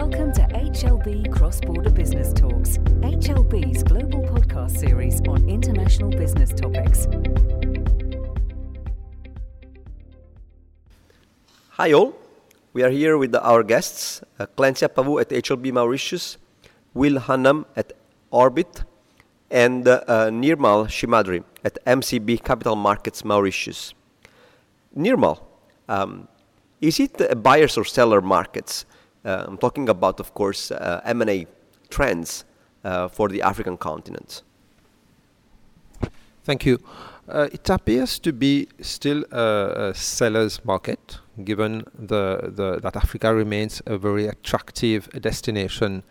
Welcome to HLB Cross Border Business Talks, HLB's global podcast series on international business topics. Hi, all. We are here with our guests, uh, Clensy Appavoo at HLB Mauritius, Will Hunnam at Orbitt, and uh, uh, Neermal Shimadry at MCB Capital Markets Mauritius. Neermal, um, is it a buyers or seller markets? Uh, I'm talking about, of course, uh, M&A trends uh, for the African continent. Thank you. Uh, it appears to be still a, a seller's market, given the, the, that Africa remains a very attractive destination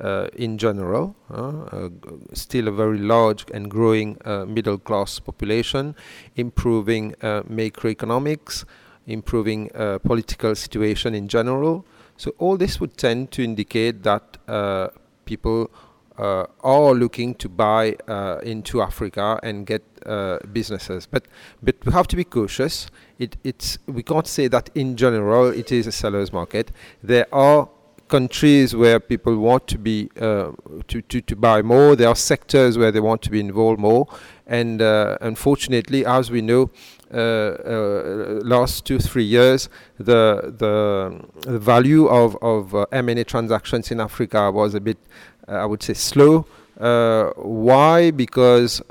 uh, in general. Uh, still a very large and growing middle class population, improving macroeconomics, improving political situation in general. So all this would tend to indicate that uh, people uh, are looking to buy uh, into Africa and get uh, businesses. But but we have to be cautious. It, it's we can't say that in general it is a seller's market. There are countries where people want to be uh, to, to, to buy more. There are sectors where they want to be involved more. And uh, unfortunately, as we know, uh, uh, last two three years, the the, the value of of uh, M&A transactions in Africa was a bit, I would say, slow. why? Because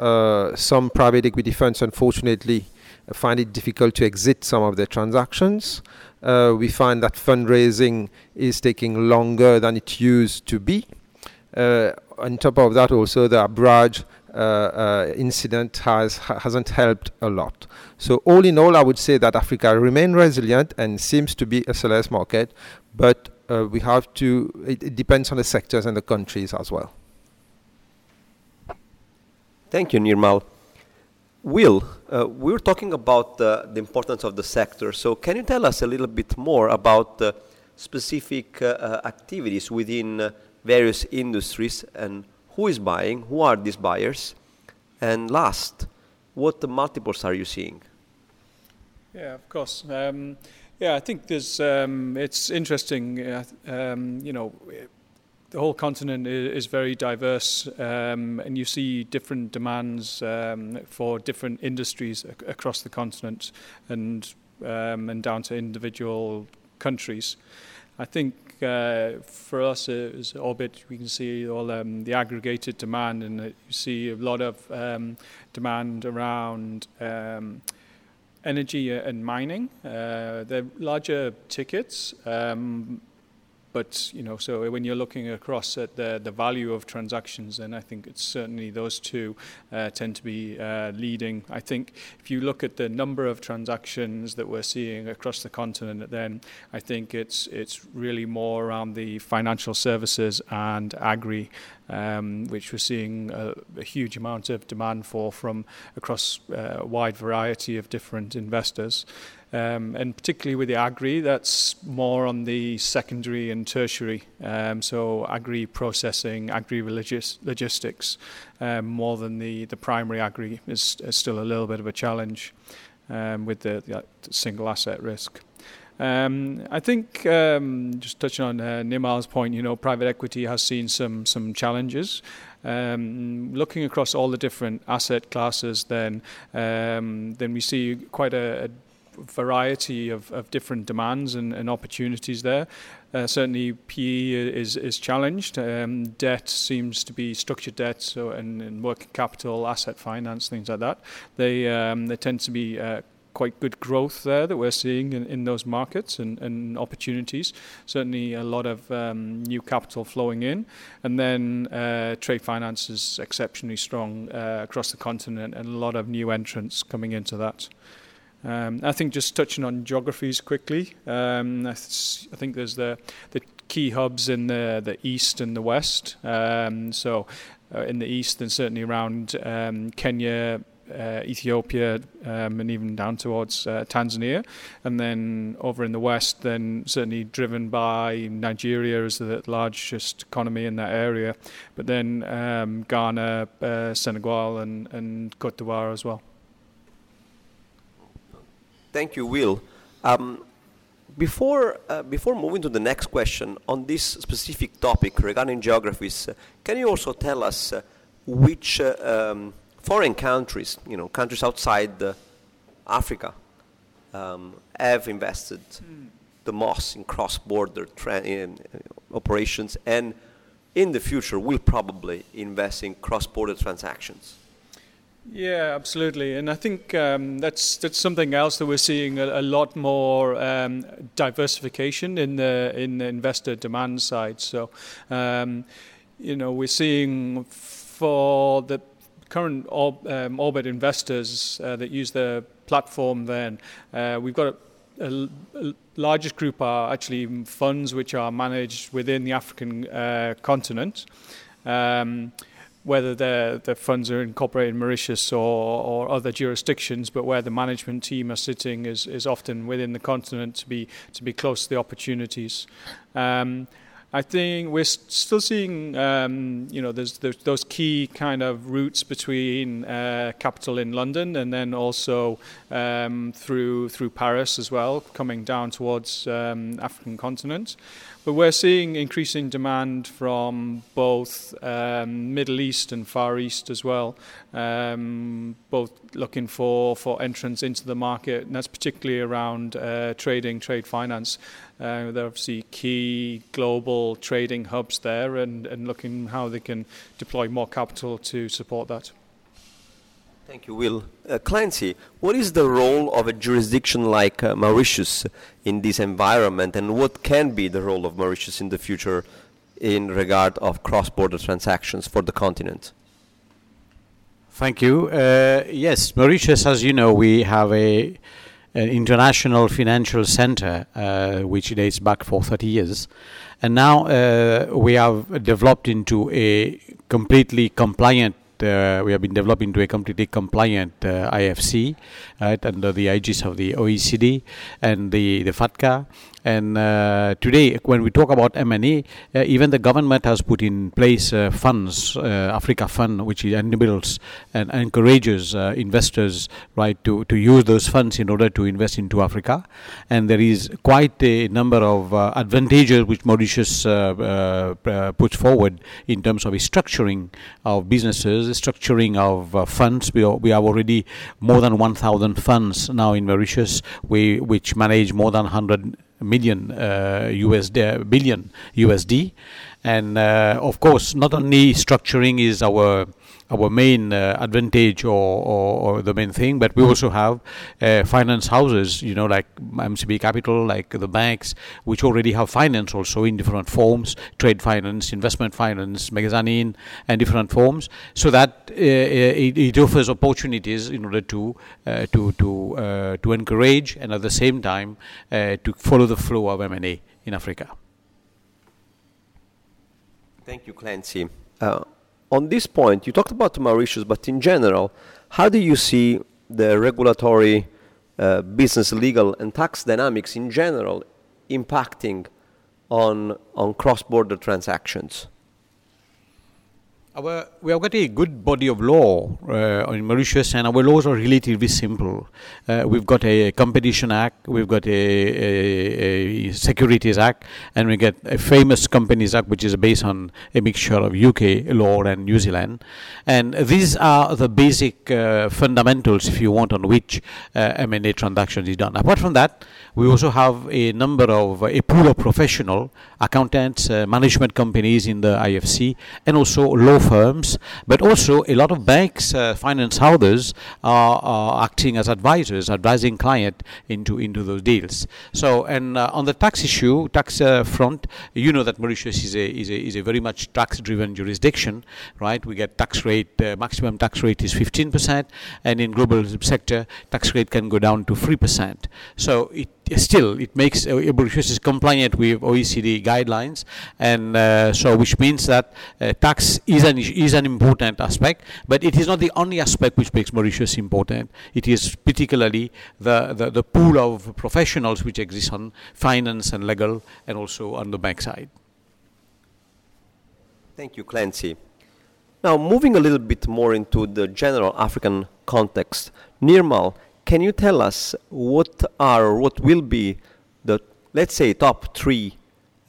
some private equity funds, unfortunately, find it difficult to exit some of their transactions. Uh, we find that fundraising is taking longer than it used to be. Uh, on top of that, also the Abraj uh, uh, incident has ha- hasn't helped a lot. So all in all, I would say that Africa remains resilient and seems to be a seller's market, but uh, we have to. It, it, depends on the sectors and the countries as well. Thank you, Neermal. Will, uh, we were talking about uh, the importance of the sector. So can you tell us a little bit more about the specific uh, activities within various industries and who is buying, who are these buyers, and last, what the multiples are you seeing? Yeah, of course. Um, yeah, I think there's. Um, it's interesting. Uh, um, you know, the whole continent is, very diverse, um, and you see different demands um, for different industries ac- across the continent, and um, and down to individual countries. I think uh, for us as Orbitt, we can see all um, the aggregated demand, and you see a lot of um, demand around um, energy and mining. Uh, they're larger tickets. Um, but you know, so when you're looking across at the the value of transactions, then I think it's certainly those two uh, tend to be uh, leading. I think if you look at the number of transactions that we're seeing across the continent, then I think it's it's really more around the financial services and agri um, which we're seeing a, a, huge amount of demand for from across uh, a wide variety of different investors. Um, and particularly with the agri, that's more on the secondary and tertiary. Um, so agri processing, agri logistics, um, more than the, the primary agri is, is, still a little bit of a challenge um, with the, the, single asset risk. Um, I think um, just touching on uh, Neermal's point, you know, private equity has seen some some challenges. Um, looking across all the different asset classes, then um, then we see quite a, a variety of, of different demands and, and opportunities there. Uh, certainly, PE is is challenged. Um, debt seems to be structured debt, so and, and working capital, asset finance, things like that. They um, they tend to be uh, quite good growth there that we're seeing in, in those markets and, and opportunities. Certainly, a lot of um, new capital flowing in, and then uh, trade finance is exceptionally strong uh, across the continent, and a lot of new entrants coming into that. Um, I think just touching on geographies quickly, um, I, th- I, think there's the the key hubs in the the east and the west. Um, so uh, in the east, and certainly around um, Kenya. Uh, Ethiopia um, and even down towards uh, Tanzania, and then over in the west, then certainly driven by Nigeria as the largest economy in that area, but then um, Ghana, uh, Senegal, and, and Cote d'Ivoire as well. Thank you, Will. Um, before, uh, before moving to the next question, on this specific topic regarding geographies, uh, can you also tell us uh, which uh, um, foreign countries, you know, countries outside uh, Africa, um, have invested mm. the most in cross-border tra- in, operations and in the future will probably invest in cross-border transactions? Yeah, absolutely, and I think um, that's that's something else that we're seeing a, a lot more um, diversification in the in the investor demand side. So, um, you know, we're seeing for the current um, Orbitt investors uh, that use the platform. Then uh, we've got a, a, largest group are actually funds which are managed within the African uh, continent. Whether the, the funds are incorporated in Mauritius or, or other jurisdictions, but where the management team are sitting is, is often within the continent to be to be close to the opportunities. Um, I think we're still seeing, um, you know, there's, there's, those key kind of routes between uh, capital in London and then also um, through through Paris as well, coming down towards um, African continent. But we're seeing increasing demand from both um, Middle East and Far East as well, um, both looking for, for entrance into the market, and that's particularly around uh, trading, trade finance. Uh, there are obviously key global trading hubs there, and, and looking how they can deploy more capital to support that. Thank you, Will. Uh, Clensy, what is the role of a jurisdiction like uh, Mauritius in this environment, and what can be the role of Mauritius in the future in regard of cross-border transactions for the continent? Thank you. Uh, yes, Mauritius, as you know, we have a an international financial center uh, which dates back for 30 years, and now uh, we have developed into a completely compliant uh, we have been developing to a completely compliant uh, IFC right, under the aegis of the OECD and the, the FATCA and uh, today, when we talk about M&A, uh, even the government has put in place uh, funds, uh, Africa Fund, which enables and encourages uh, investors right to, to use those funds in order to invest into Africa. And there is quite a number of uh, advantages which Mauritius puts forward in terms of structuring of businesses, structuring of funds. We, we have already more than 1,000 funds now in Mauritius, we, which manage more than 100 million uh, USD, billion USD, and uh, of course, not only structuring is our our main uh, advantage or, or, or, the main thing, but we also have uh, finance houses, you know, like MCB Capital, like the banks, which already have finance also in different forms, trade finance, investment finance, mezzanine, and different forms, so that uh, it, it, offers opportunities in order to uh, to to uh, to encourage and at the same time uh, to follow the flow of M&A in Africa. Thank you, Clensy. On this point, you talked about Mauritius, but in general, how do you see the regulatory, uh, business, legal, and tax dynamics in general impacting on, on cross border transactions? Our, we have got a good body of law uh, in Mauritius, and our laws are relatively simple. Uh, we've got a Competition Act, we've got a, a, a, Securities Act, and we get a famous Companies Act, which is based on a mixture of UK law and New Zealand. And these are the basic uh, fundamentals, if you want, on which uh, M&A transactions is done. Apart from that, we also have a number of a pool of professional accountants, uh, management companies in the IFC, and also law firms, but also a lot of banks, uh, finance houses are, are, acting as advisors, advising client into into those deals. So, and uh, on the tax issue, tax uh, front, you know that Mauritius is a is a is a very much tax-driven jurisdiction, right? We get tax rate uh, maximum tax rate is 15%, and in global sector, tax rate can go down to 3%. So it still it makes uh, Mauritius is compliant with OECD guidelines, and uh, so which means that uh, tax is an is an important aspect, but it is not the only aspect which makes Mauritius important. It is particularly the, the, the pool of professionals which exists on finance and legal, and also on the bank side. Thank you, Clensy. Now, moving a little bit more into the general African context, Neermal can you tell us what are what will be the let's say, top three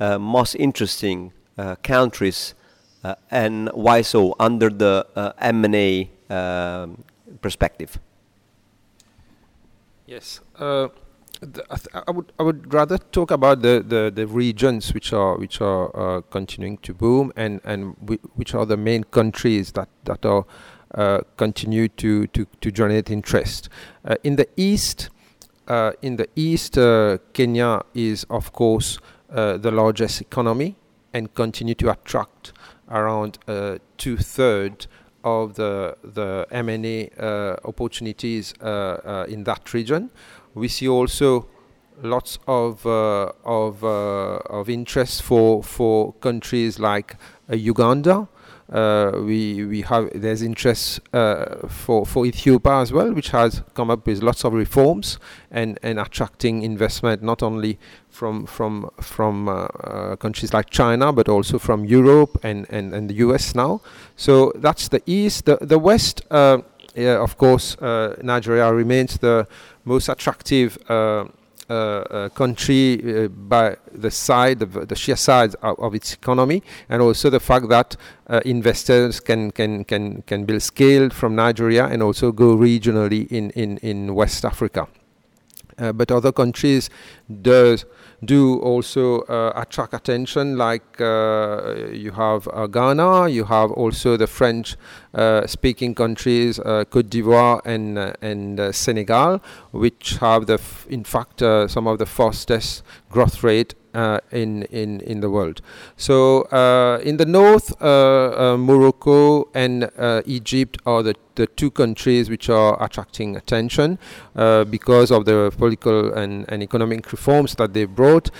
uh, most interesting uh, countries, uh, and why so under the uh, M&A um, perspective? Yes. Uh, I, I, would I would rather talk about the, the, the regions which are which are uh, continuing to boom and and which are the main countries that that are continue to, to, to generate interest. Uh, in the east, uh, in the east, uh, Kenya is of course uh, the largest economy and continue to attract around two thirds of the the M&A opportunities in that region. We see also lots of uh, of uh, of interest for for countries like uh, Uganda. Uh, we we have there's interest uh, for for Ethiopia as well, which has come up with lots of reforms and and attracting investment not only from from from uh, countries like China but also from Europe and, and, and the US now. So that's the east. The the west. Yeah, of course, uh, Nigeria remains the most attractive uh, uh, uh, country uh, by the side, of the sheer size of, of, its economy, and also the fact that investors can, can, can, can build scale from Nigeria and also go regionally in, in, in West Africa. But other countries does do also uh, attract attention. Like uh, you have uh, Ghana, you have also the French-speaking countries, Cote d'Ivoire and and Senegal, which have the in fact some of the fastest growth rate uh, in, in, in the world. So uh, in the north, uh, Morocco and Egypt are the, the two countries which are attracting attention because of the political and, and economic reforms that they brought.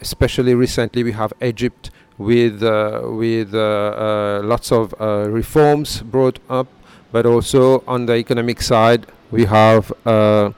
especially recently, we have Egypt with uh, with uh, uh, lots of reforms brought up, but also on the economic side, we have uh,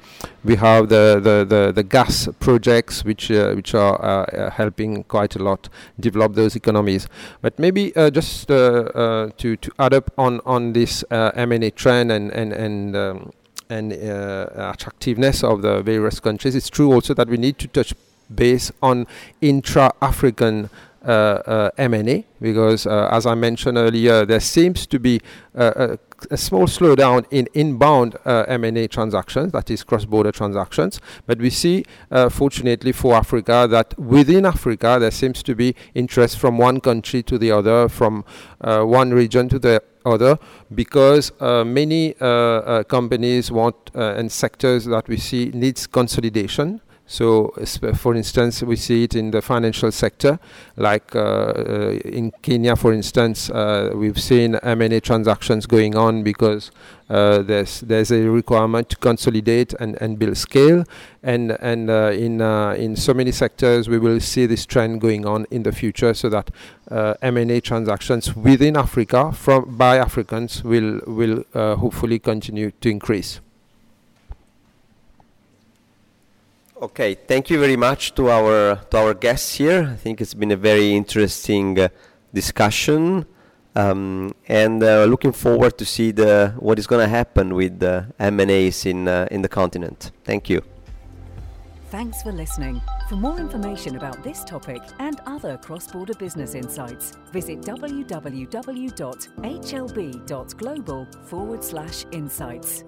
we have the, the, the, the, gas projects which uh, which are uh, helping quite a lot develop those economies. But maybe just to to add up on on this M&A trend and and and um, and uh, attractiveness of the various countries. It's true also that we need to touch base on intra-African uh, uh, M&A because, uh, as I mentioned earlier, there seems to be a, a, small slowdown in inbound M&A transactions, that is cross-border transactions. But we see, fortunately for Africa, that within Africa there seems to be interest from one country to the other, from one region to the other because uh, many uh, uh, companies want and sectors that we see needs consolidation so, for instance, we see it in the financial sector, like uh, uh, in Kenya, for instance, uh, we've seen M&A transactions going on because uh, there's there's a requirement to consolidate and, and build scale, and and uh, in uh, in so many sectors we will see this trend going on in the future, so that M&A transactions within Africa from by Africans will will hopefully continue to increase. Okay, thank you very much to our to our guests here. I think it's been a very interesting uh, discussion, um, and uh, looking forward to see the what is going to happen with the M&As in uh, in the continent. Thank you. Thanks for listening. For more information about this topic and other cross-border business insights, visit www.hlb.global forward slash insights.